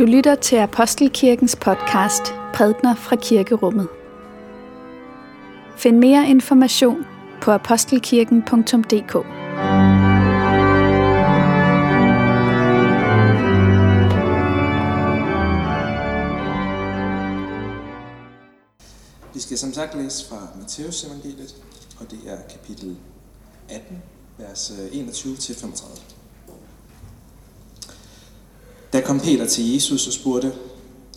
Du lytter til Apostelkirkens podcast Prædner fra Kirkerummet. Find mere information på apostelkirken.dk. Vi skal som sagt læse fra Matteus evangeliet, og det er kapitel 18, vers øh, 21-35. Der kom Peter til Jesus og spurgte,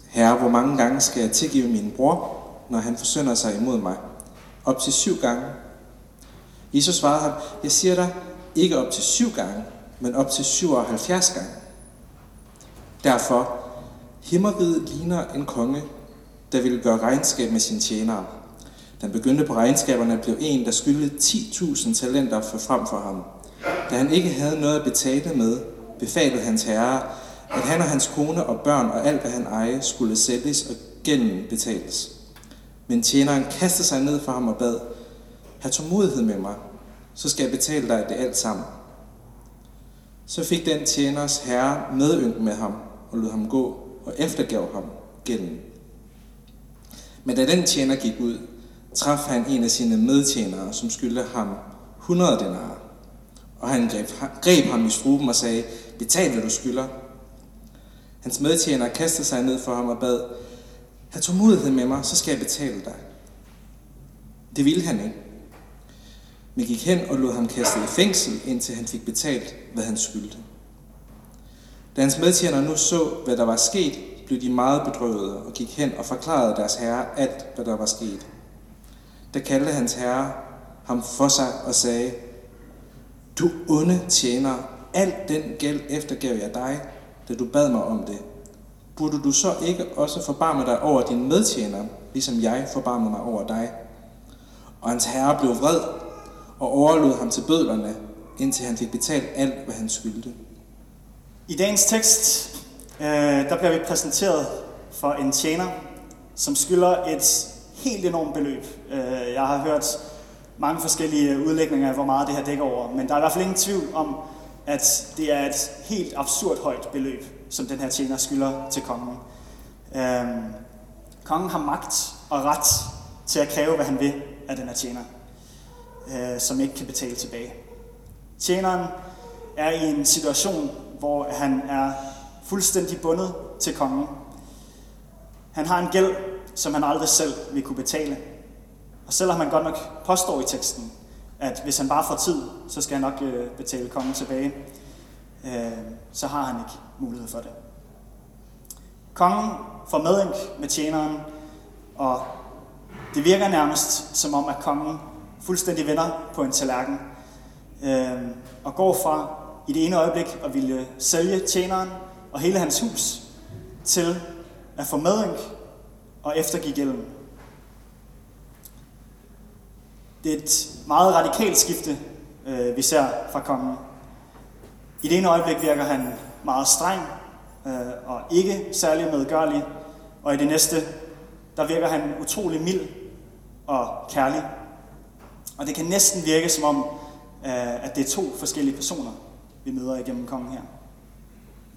Herre, hvor mange gange skal jeg tilgive min bror, når han forsynder sig imod mig? Op til syv gange. Jesus svarede ham, jeg siger dig, ikke op til syv gange, men op til 77 gange. Derfor, Himmervid ligner en konge, der ville gøre regnskab med sine tjenere. Den begyndte på regnskaberne blev en, der skyldte 10.000 talenter for frem for ham. Da han ikke havde noget at betale med, befalede hans herre, at han og hans kone og børn og alt, hvad han eje, skulle sælges og gælden betales. Men tjeneren kastede sig ned for ham og bad, Hav tålmodighed med mig, så skal jeg betale dig det alt sammen. Så fik den tjeners herre medynk med ham og lod ham gå og eftergav ham gælden. Men da den tjener gik ud, traf han en af sine medtjenere, som skyldte ham 100 denarer. Og han greb, greb ham i struben og sagde, betal hvad du skylder. Hans medtjener kastede sig ned for ham og bad, Hav tålmodighed med mig, så skal jeg betale dig. Det ville han ikke. Men gik hen og lod ham kaste i fængsel, indtil han fik betalt, hvad han skyldte. Da hans medtjener nu så, hvad der var sket, blev de meget bedrøvede og gik hen og forklarede deres herre alt, hvad der var sket. Da kaldte hans herre ham for sig og sagde, Du onde tjener, alt den gæld eftergav jeg dig, da du bad mig om det. Burde du så ikke også forbarme dig over din medtjener, ligesom jeg forbarmede mig over dig? Og hans herre blev vred og overlod ham til bødlerne, indtil han fik betalt alt, hvad han skyldte. I dagens tekst, øh, der bliver vi præsenteret for en tjener, som skylder et helt enormt beløb. Øh, jeg har hørt mange forskellige udlægninger af, hvor meget det her dækker over, men der er i hvert fald ingen tvivl om, at det er et helt absurd højt beløb, som den her tjener skylder til kongen. Øhm, kongen har magt og ret til at kræve, hvad han vil af den her tjener, øh, som ikke kan betale tilbage. Tjeneren er i en situation, hvor han er fuldstændig bundet til kongen. Han har en gæld, som han aldrig selv vil kunne betale. Og selvom han godt nok påstår i teksten, at hvis han bare får tid, så skal han nok øh, betale kongen tilbage, øh, så har han ikke mulighed for det. Kongen får medink med tjeneren, og det virker nærmest som om, at kongen fuldstændig vender på en tallerken, øh, og går fra i det ene øjeblik at ville sælge tjeneren og hele hans hus, til at få medink og eftergive gælden. Det er et meget radikalt skifte, øh, vi ser fra kongen. I det ene øjeblik virker han meget streng øh, og ikke særlig medgørlig, og i det næste, der virker han utrolig mild og kærlig. Og det kan næsten virke som om, øh, at det er to forskellige personer, vi møder igennem kongen her.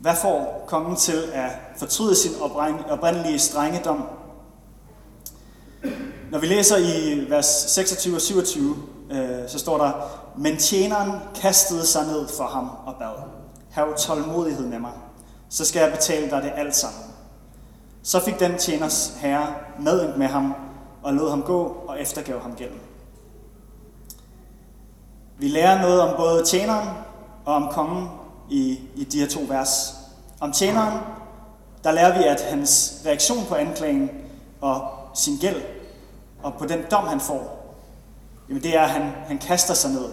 Hvad får kongen til at fortryde sin oprindelige strengedom? Når vi læser i vers 26 og 27, øh, så står der, Men tjeneren kastede sig ned for ham og bad, Hav tålmodighed med mig, så skal jeg betale dig det alt sammen. Så fik den tjeners herre medynk med ham, og lod ham gå og eftergav ham gælden. Vi lærer noget om både tjeneren og om kongen i, i de her to vers. Om tjeneren, der lærer vi, at hans reaktion på anklagen og sin gæld og på den dom, han får, jamen det er, at han, han kaster sig ned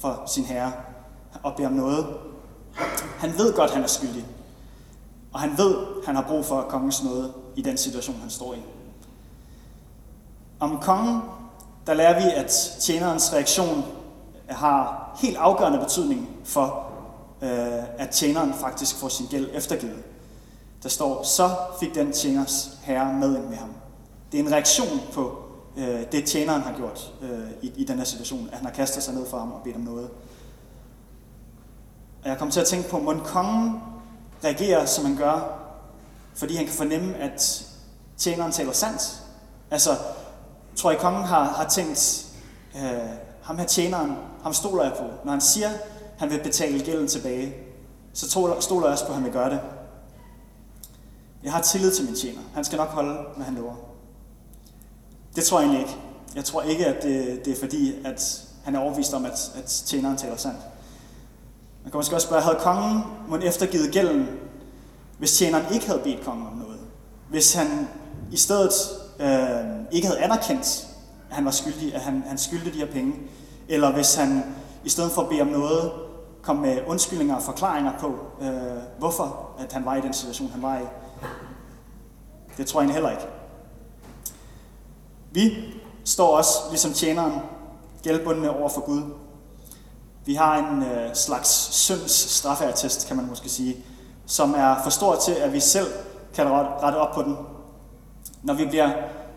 for sin herre og beder om noget. Han ved godt, han er skyldig. Og han ved, han har brug for kongens nåde i den situation, han står i. Om kongen, der lærer vi, at tjenerens reaktion har helt afgørende betydning for, øh, at tjeneren faktisk får sin gæld eftergivet. Der står, så fik den tjeners herre med med ham. Det er en reaktion på øh, det, tjeneren har gjort øh, i, i den her situation, at han har kastet sig ned for ham og bedt om noget. Og jeg kom til at tænke på, må kongen reagerer, som han gør, fordi han kan fornemme, at tjeneren taler sandt. Altså, tror I, kongen har, har tænkt, øh, ham her tjeneren, ham stoler jeg på. Når han siger, han vil betale gælden tilbage, så stoler jeg også på, at han vil gøre det. Jeg har tillid til min tjener. Han skal nok holde, hvad han lover. Det tror jeg egentlig ikke. Jeg tror ikke, at det, det er fordi, at han er overvist om, at, at tjeneren taler sandt. Man kan måske også spørge, havde kongen mon eftergivet gælden, hvis tjeneren ikke havde bedt kongen om noget? Hvis han i stedet øh, ikke havde anerkendt, at han var skyldig, at han, han skyldte de her penge, eller hvis han i stedet for at bede om noget, kom med undskyldninger og forklaringer på, øh, hvorfor at han var i den situation, han var i. Det tror jeg heller ikke. Vi står også, ligesom tjeneren, gældbundne over for Gud. Vi har en øh, slags synds straffeattest, kan man måske sige, som er for stor til, at vi selv kan rette op på den. Når vi bliver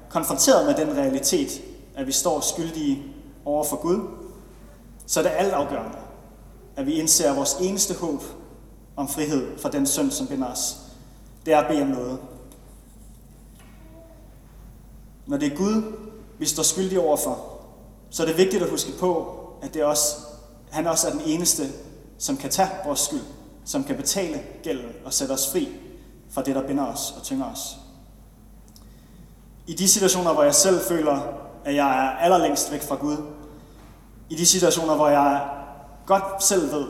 konfronteret med den realitet, at vi står skyldige over for Gud, så er det altafgørende, at vi indser vores eneste håb om frihed fra den synd, som binder os. Det er at bede om noget. Når det er Gud, vi står skyldige overfor, så er det vigtigt at huske på, at det også, han også er den eneste, som kan tage vores skyld, som kan betale gælden og sætte os fri fra det, der binder os og tynger os. I de situationer, hvor jeg selv føler, at jeg er allerlængst væk fra Gud, i de situationer, hvor jeg godt selv ved,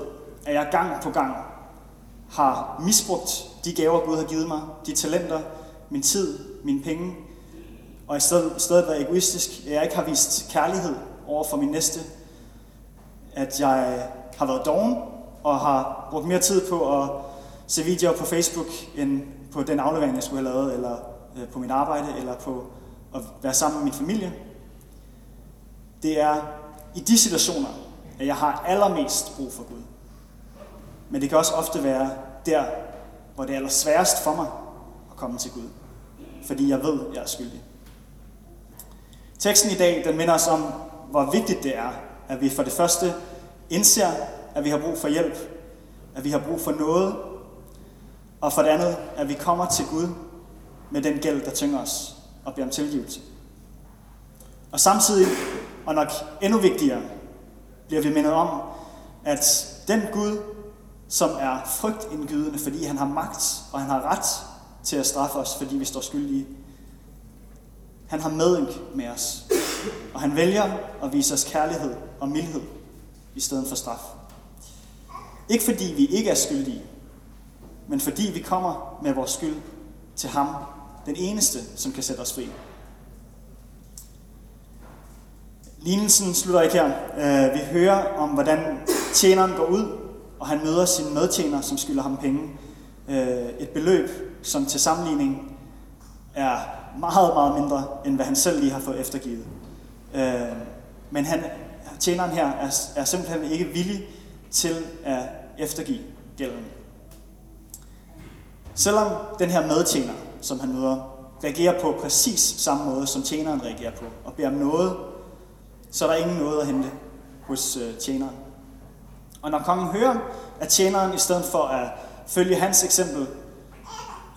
at jeg gang på gang har misbrugt de gaver, Gud har givet mig, de talenter, min tid, mine penge, og i stedet, stedet være egoistisk, at jeg ikke har vist kærlighed over for min næste, at jeg har været doven og har brugt mere tid på at se videoer på Facebook, end på den aflevering, jeg skulle have lavet, eller øh, på mit arbejde, eller på at være sammen med min familie. Det er i de situationer, at jeg har allermest brug for Gud. Men det kan også ofte være der, hvor det er allersværest for mig at komme til Gud. Fordi jeg ved, at jeg er skyldig. Teksten i dag, den minder os om, hvor vigtigt det er, at vi for det første indser, at vi har brug for hjælp, at vi har brug for noget, og for det andet, at vi kommer til Gud med den gæld, der tynger os, og beder om tilgivelse. Og samtidig, og nok endnu vigtigere, bliver vi mindet om, at den Gud, som er frygtindgydende, fordi han har magt, og han har ret til at straffe os, fordi vi står skyldige, han har medynk med os, og han vælger at vise os kærlighed og mildhed i stedet for straf. Ikke fordi vi ikke er skyldige, men fordi vi kommer med vores skyld til ham, den eneste, som kan sætte os fri. Lignelsen slutter ikke her. Øh, vi hører om, hvordan tjeneren går ud, og han møder sin medtjener, som skylder ham penge. Øh, et beløb, som til sammenligning er meget, meget mindre, end hvad han selv lige har fået eftergivet. Øh, men han, tjeneren her er, er simpelthen ikke villig til at eftergive gælden. Selvom den her medtjener, som han møder, reagerer på præcis samme måde, som tjeneren reagerer på, og beder om noget, så er der ingen noget at hente hos øh, tjeneren. Og når kongen hører, at tjeneren i stedet for at følge hans eksempel,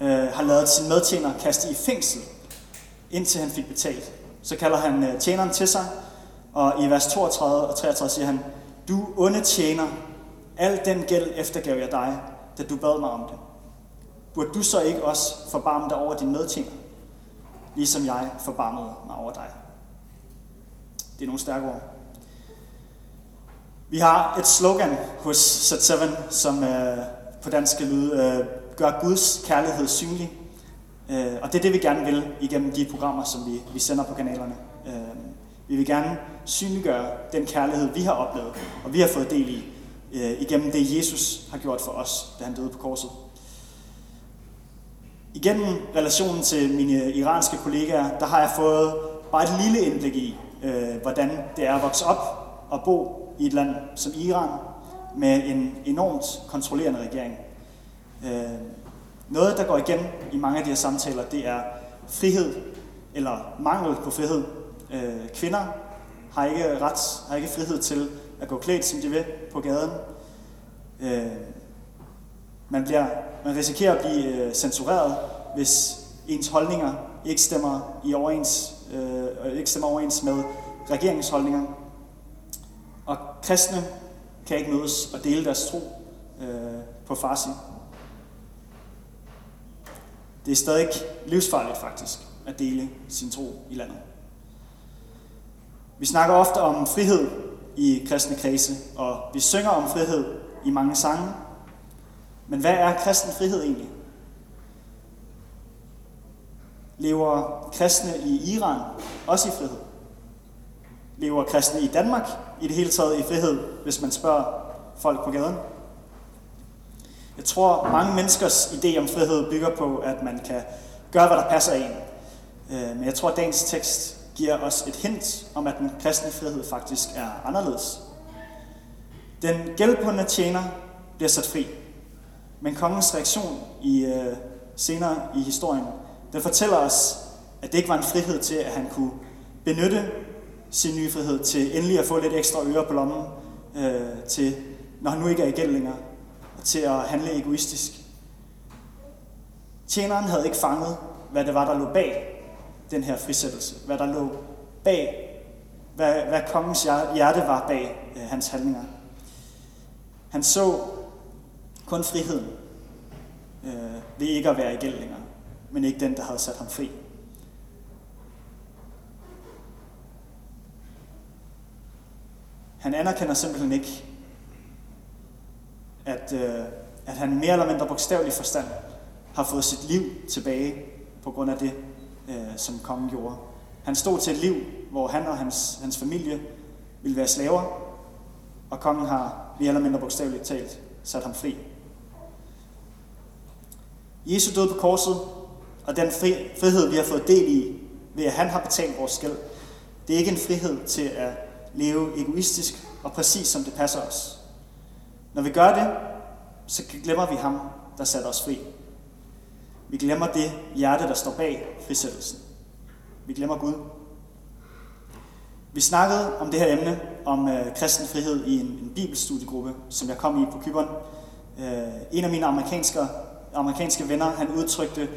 øh, har lavet sin medtjener kaste i fængsel, indtil han fik betalt. Så kalder han øh, tjeneren til sig, og i vers 32 og 33 siger han, Du onde tjener, al den gæld eftergav jeg dig, da du bad mig om det. Burde du så ikke også forbarme dig over din medtjener, ligesom jeg forbarmede mig over dig? Det er nogle stærke ord. Vi har et slogan hos Set7, som øh, på dansk skal lyde, øh, gør Guds kærlighed synlig. Øh, og det er det, vi gerne vil igennem de programmer, som vi, vi sender på kanalerne. Øh, vi vil gerne synliggøre den kærlighed, vi har oplevet, og vi har fået del i, øh, igennem det, Jesus har gjort for os, da han døde på korset. Igennem relationen til mine iranske kollegaer, der har jeg fået bare et lille indblik i, øh, hvordan det er at vokse op og bo i et land som Iran, med en enormt kontrollerende regering. Øh, noget, der går igen i mange af de her samtaler, det er frihed, eller mangel på frihed. Øh, kvinder har ikke ret, har ikke frihed til at gå klædt, som de vil, på gaden. Øh, man, bliver, man risikerer at blive øh, censureret hvis ens holdninger ikke stemmer, i overens, øh, ikke stemmer overens med regeringens holdninger. Og kristne kan ikke mødes og dele deres tro øh, på farsi. Det er stadig livsfarligt faktisk at dele sin tro i landet. Vi snakker ofte om frihed i kristne kredse, og vi synger om frihed i mange sange. Men hvad er kristen frihed egentlig? Lever kristne i Iran også i frihed? Lever kristne i Danmark i det hele taget i frihed, hvis man spørger folk på gaden? Jeg tror, mange menneskers idé om frihed bygger på, at man kan gøre, hvad der passer en. Øh, men jeg tror, at dagens tekst giver os et hint om, at den kristne frihed faktisk er anderledes. Den gældbundne tjener bliver sat fri, men kongens reaktion i, øh, senere i historien, den fortæller os, at det ikke var en frihed til, at han kunne benytte sin nye frihed til endelig at få lidt ekstra øre på lommen, øh, til, når han nu ikke er i gæld længere, og til at handle egoistisk. Tjeneren havde ikke fanget, hvad det var, der lå bag den her frisættelse. Hvad der lå bag, hvad, hvad kongens hjerte var bag øh, hans handlinger. Han så kun friheden øh, ved ikke at være i gæld længere, men ikke den, der havde sat ham fri. Han anerkender simpelthen ikke, at, øh, at han mere eller mindre bogstavelig forstand har fået sit liv tilbage på grund af det, øh, som kongen gjorde. Han stod til et liv, hvor han og hans, hans familie ville være slaver, og kongen har mere eller mindre bogstaveligt talt sat ham fri. Jesus døde på korset, og den fri, frihed, vi har fået del i, ved at han har betalt vores skæld, det er ikke en frihed til at leve egoistisk og præcis som det passer os. Når vi gør det, så glemmer vi ham, der satte os fri. Vi glemmer det hjerte, der står bag frisættelsen. Vi glemmer Gud. Vi snakkede om det her emne, om øh, kristen frihed, i en, en bibelstudiegruppe, som jeg kom i på Kyberen. Øh, en af mine amerikanske, amerikanske venner, han udtrykte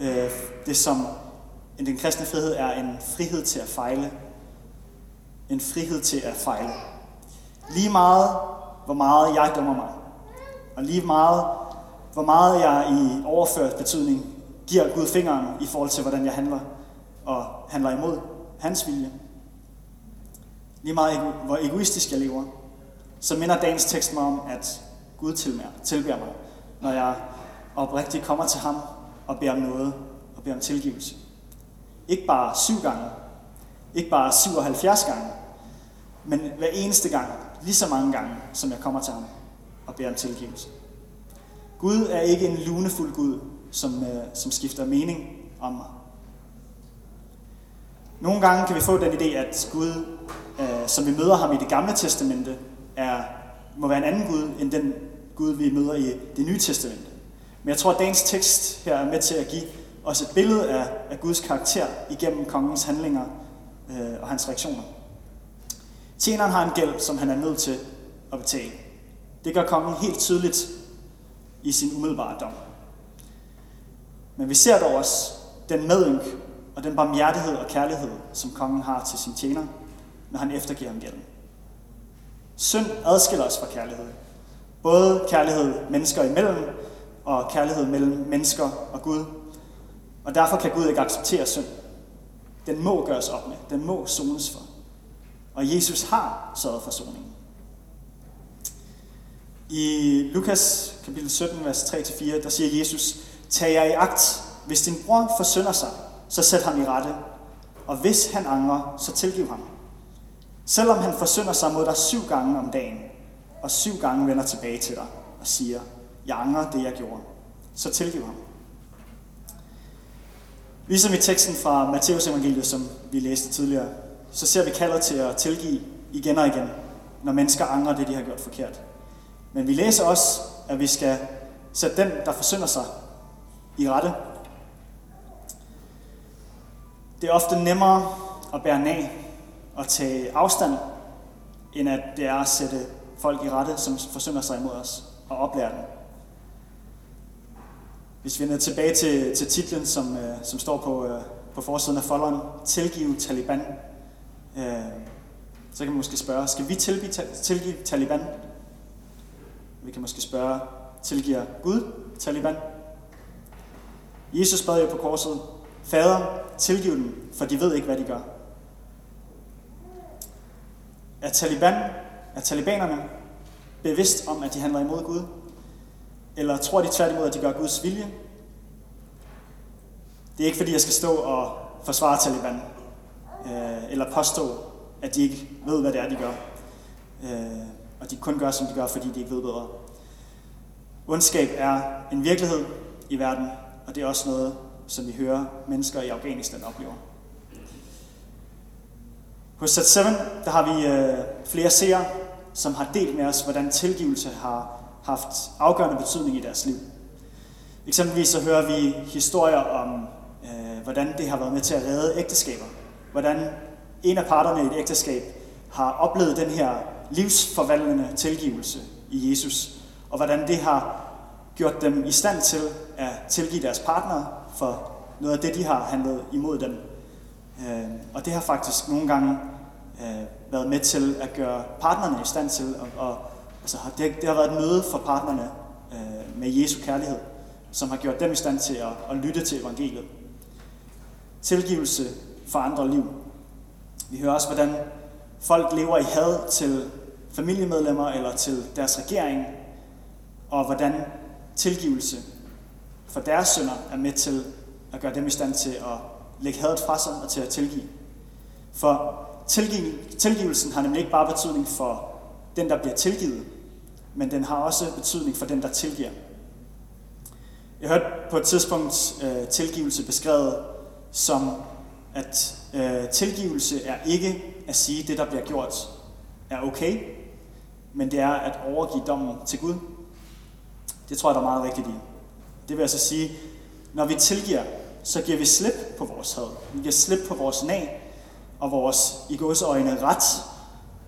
øh, det som, at den kristne frihed er en frihed til at fejle. En frihed til at fejle. Lige meget, hvor meget jeg dømmer mig, og lige meget, hvor meget jeg i overført betydning giver Gud fingeren i forhold til, hvordan jeg handler og handler imod hans vilje. Lige meget hvor egoistisk jeg lever, så minder dagens tekst mig om, at Gud tilbærer mig, når jeg oprigtigt kommer til ham og beder om noget og beder om tilgivelse. Ikke bare syv gange, ikke bare 77 gange, men hver eneste gang, lige så mange gange, som jeg kommer til ham og beder om tilgivelse. Gud er ikke en lunefuld Gud, som, øh, som skifter mening om mig. Nogle gange kan vi få den idé, at Gud, øh, som vi møder ham i det gamle testamente, er, må være en anden Gud, end den Gud, vi møder i det nye testamente. Men jeg tror, at dagens tekst her er med til at give os et billede af, af Guds karakter igennem kongens handlinger øh, og hans reaktioner. Tjeneren har en gæld, som han er nødt til at betale. Det gør kongen helt tydeligt i sin umiddelbare dom. Men vi ser dog også den medynk og den barmhjertighed og kærlighed, som kongen har til sin tjener, når han eftergiver ham gælden. Synd adskiller os fra kærlighed. Både kærlighed mennesker imellem, og kærlighed mellem mennesker og Gud. Og derfor kan Gud ikke acceptere synd. Den må gøres op med. Den må sones for. Og Jesus har sørget for soningen. I Lukas kapitel 17, vers 3-4, der siger Jesus, Tag jer i agt. Hvis din bror forsynder sig, så sæt ham i rette. Og hvis han angrer, så tilgiv ham. Selvom han forsynder sig mod dig syv gange om dagen, og syv gange vender tilbage til dig og siger, jeg angrer det, jeg gjorde, så tilgiv ham. Ligesom i teksten fra Matteus evangeliet, som vi læste tidligere, så ser vi kaldet til at tilgive igen og igen, når mennesker angrer det, de har gjort forkert. Men vi læser også, at vi skal sætte dem, der forsynder sig, i rette. Det er ofte nemmere at bære nag og tage afstand, end at det er at sætte folk i rette, som forsynder sig imod os, og oplære dem. Hvis vi er tilbage til, til titlen, som, øh, som står på, øh, på forsiden af folderen, Tilgive Taliban, øh, så kan man måske spørge, skal vi tilgive, tilgive Taliban? Vi kan måske spørge, tilgiver Gud Taliban? Jesus bad jo på korset, Fader, tilgiv dem, for de ved ikke, hvad de gør. Er Taliban, er talibanerne bevidst om, at de handler imod Gud? Eller tror de tværtimod, at de gør Guds vilje? Det er ikke fordi, jeg skal stå og forsvare Taliban, øh, eller påstå, at de ikke ved, hvad det er, de gør. Øh, og de kun gør, som de gør, fordi de ikke ved bedre. Ondskab er en virkelighed i verden, og det er også noget, som vi hører mennesker i Afghanistan oplever. Hos Set 7 der har vi øh, flere seere, som har delt med os, hvordan tilgivelse har haft afgørende betydning i deres liv. Eksempelvis så hører vi historier om, øh, hvordan det har været med til at redde ægteskaber. Hvordan en af parterne i et ægteskab har oplevet den her livsforvandlende tilgivelse i Jesus, og hvordan det har gjort dem i stand til at tilgive deres partner for noget af det, de har handlet imod dem. Øh, og det har faktisk nogle gange øh, været med til at gøre partnerne i stand til, at, og, altså, det, det har været et møde for partnerne øh, med Jesu kærlighed, som har gjort dem i stand til at, at lytte til evangeliet. Tilgivelse for andre liv. Vi hører også, hvordan folk lever i had til familiemedlemmer eller til deres regering, og hvordan tilgivelse for deres sønder er med til at gøre dem i stand til at lægge hadet fra sig og til at tilgive. For tilgivelsen har nemlig ikke bare betydning for den, der bliver tilgivet, men den har også betydning for den, der tilgiver. Jeg hørte på et tidspunkt øh, tilgivelse beskrevet som, at øh, tilgivelse er ikke at sige, at det, der bliver gjort, er okay, men det er at overgive dommen til Gud. Det tror jeg, der er meget rigtigt i. Det vil altså sige, når vi tilgiver, så giver vi slip på vores had. Vi giver slip på vores nag og vores i øjne ret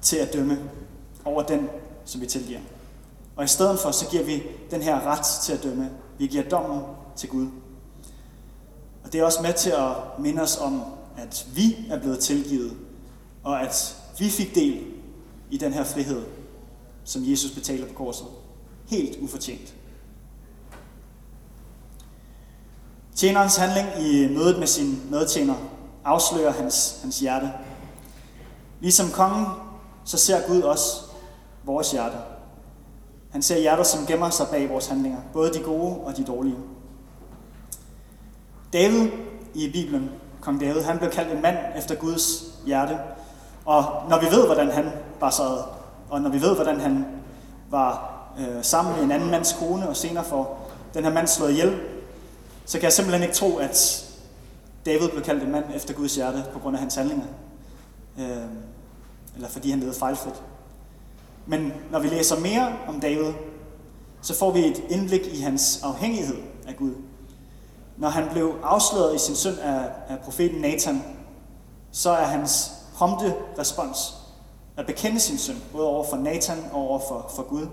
til at dømme over den, som vi tilgiver. Og i stedet for, så giver vi den her ret til at dømme. Vi giver dommen til Gud. Og det er også med til at minde os om, at vi er blevet tilgivet, og at vi fik del i den her frihed, som Jesus betaler på korset. Helt ufortjent. Tjenerens handling i mødet med sin medtjener afslører hans, hans hjerte. Ligesom kongen, så ser Gud også vores hjerte. Han ser hjerter, som gemmer sig bag vores handlinger, både de gode og de dårlige. David i Bibelen, kong David, han blev kaldt en mand efter Guds hjerte. Og når vi ved, hvordan han var så, og når vi ved, hvordan han var øh, sammen med en anden mands kone, og senere får den her mand slået ihjel, så kan jeg simpelthen ikke tro, at David blev kaldt en mand efter Guds hjerte på grund af hans handlinger. Øh, eller fordi han levede fejlfrit. Men når vi læser mere om David, så får vi et indblik i hans afhængighed af Gud. Når han blev afsløret i sin synd af, af profeten Nathan, så er hans prompte respons at bekende sin synd, både over for Nathan og over for, for Gud.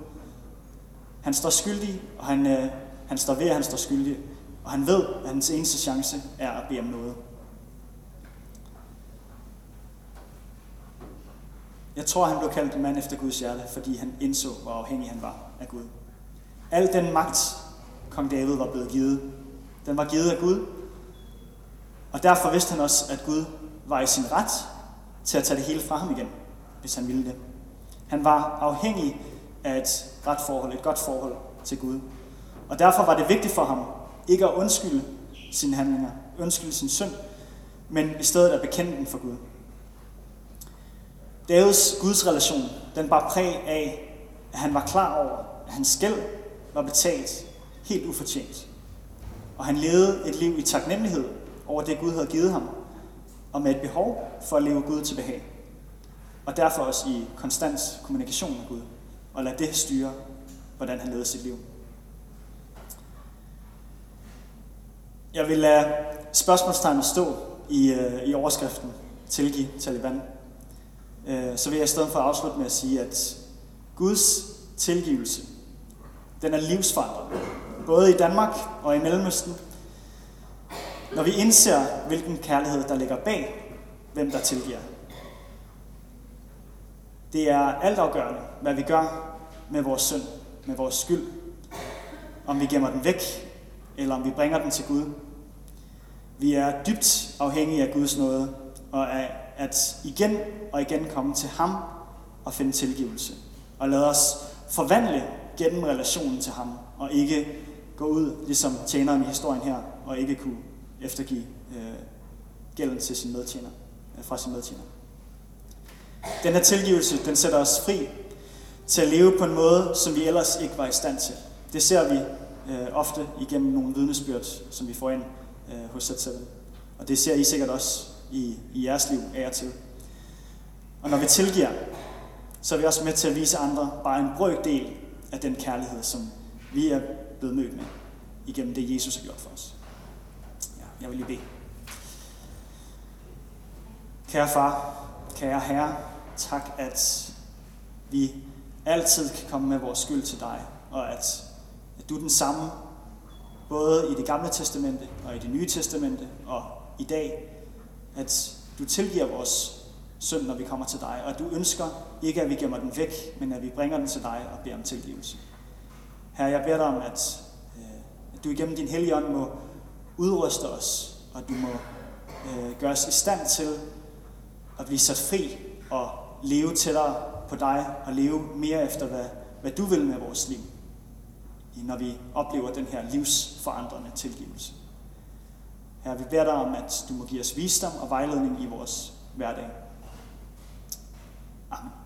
Han står skyldig, og han, øh, han står ved, at han står skyldig. Og han ved, at hans eneste chance er at bede om noget. Jeg tror, han blev kaldt en mand efter Guds hjerte, fordi han indså, hvor afhængig han var af Gud. Al den magt, kong David var blevet givet, den var givet af Gud. Og derfor vidste han også, at Gud var i sin ret til at tage det hele fra ham igen, hvis han ville det. Han var afhængig af et ret forhold, et godt forhold til Gud. Og derfor var det vigtigt for ham ikke at undskylde sine handlinger, undskylde sin synd, men i stedet at bekende den for Gud. Davids Guds relation, den var præg af, at han var klar over, at hans skæld var betalt helt ufortjent. Og han levede et liv i taknemmelighed over det, Gud havde givet ham, og med et behov for at leve Gud til behag. Og derfor også i konstant kommunikation med Gud, og lade det styre, hvordan han levede sit liv. Jeg vil lade spørgsmålstegnet stå i, øh, i overskriften Tilgiv Taliban. Øh, så vil jeg i stedet for at afslutte med at sige, at Guds tilgivelse, den er livsforandrende både i Danmark og i Mellemøsten, når vi indser, hvilken kærlighed, der ligger bag, hvem der tilgiver. Det er altafgørende, hvad vi gør med vores synd, med vores skyld. Om vi gemmer den væk, eller om vi bringer den til Gud. Vi er dybt afhængige af Guds nåde, og af at igen og igen komme til ham og finde tilgivelse. Og lade os forvandle gennem relationen til ham, og ikke gå ud, ligesom tjeneren i historien her, og ikke kunne eftergive øh, gælden til sin medtjener, øh, fra sin medtjener. Den her tilgivelse, den sætter os fri til at leve på en måde, som vi ellers ikke var i stand til. Det ser vi øh, ofte igennem nogle vidnesbyrd, som vi får ind øh, hos os selv. Og det ser I sikkert også i, i jeres liv af og til. Og når vi tilgiver, så er vi også med til at vise andre bare en brøkdel af den kærlighed, som vi er blevet mødt med igennem det, Jesus har gjort for os. Ja, jeg vil lige bede. Kære far, kære herre, tak, at vi altid kan komme med vores skyld til dig, og at, at du er den samme, både i det gamle testamente og i det nye testamente, og i dag, at du tilgiver vores synd, når vi kommer til dig, og at du ønsker ikke, at vi gemmer den væk, men at vi bringer den til dig og beder om tilgivelse. Her jeg beder dig om, at, øh, at du igennem din hellige ånd må udruste os, og at du må øh, gøre os i stand til at blive sat fri og leve tættere på dig og leve mere efter, hvad, hvad du vil med vores liv, når vi oplever den her livsforandrende tilgivelse. Her vi beder dig om, at du må give os visdom og vejledning i vores hverdag. Amen.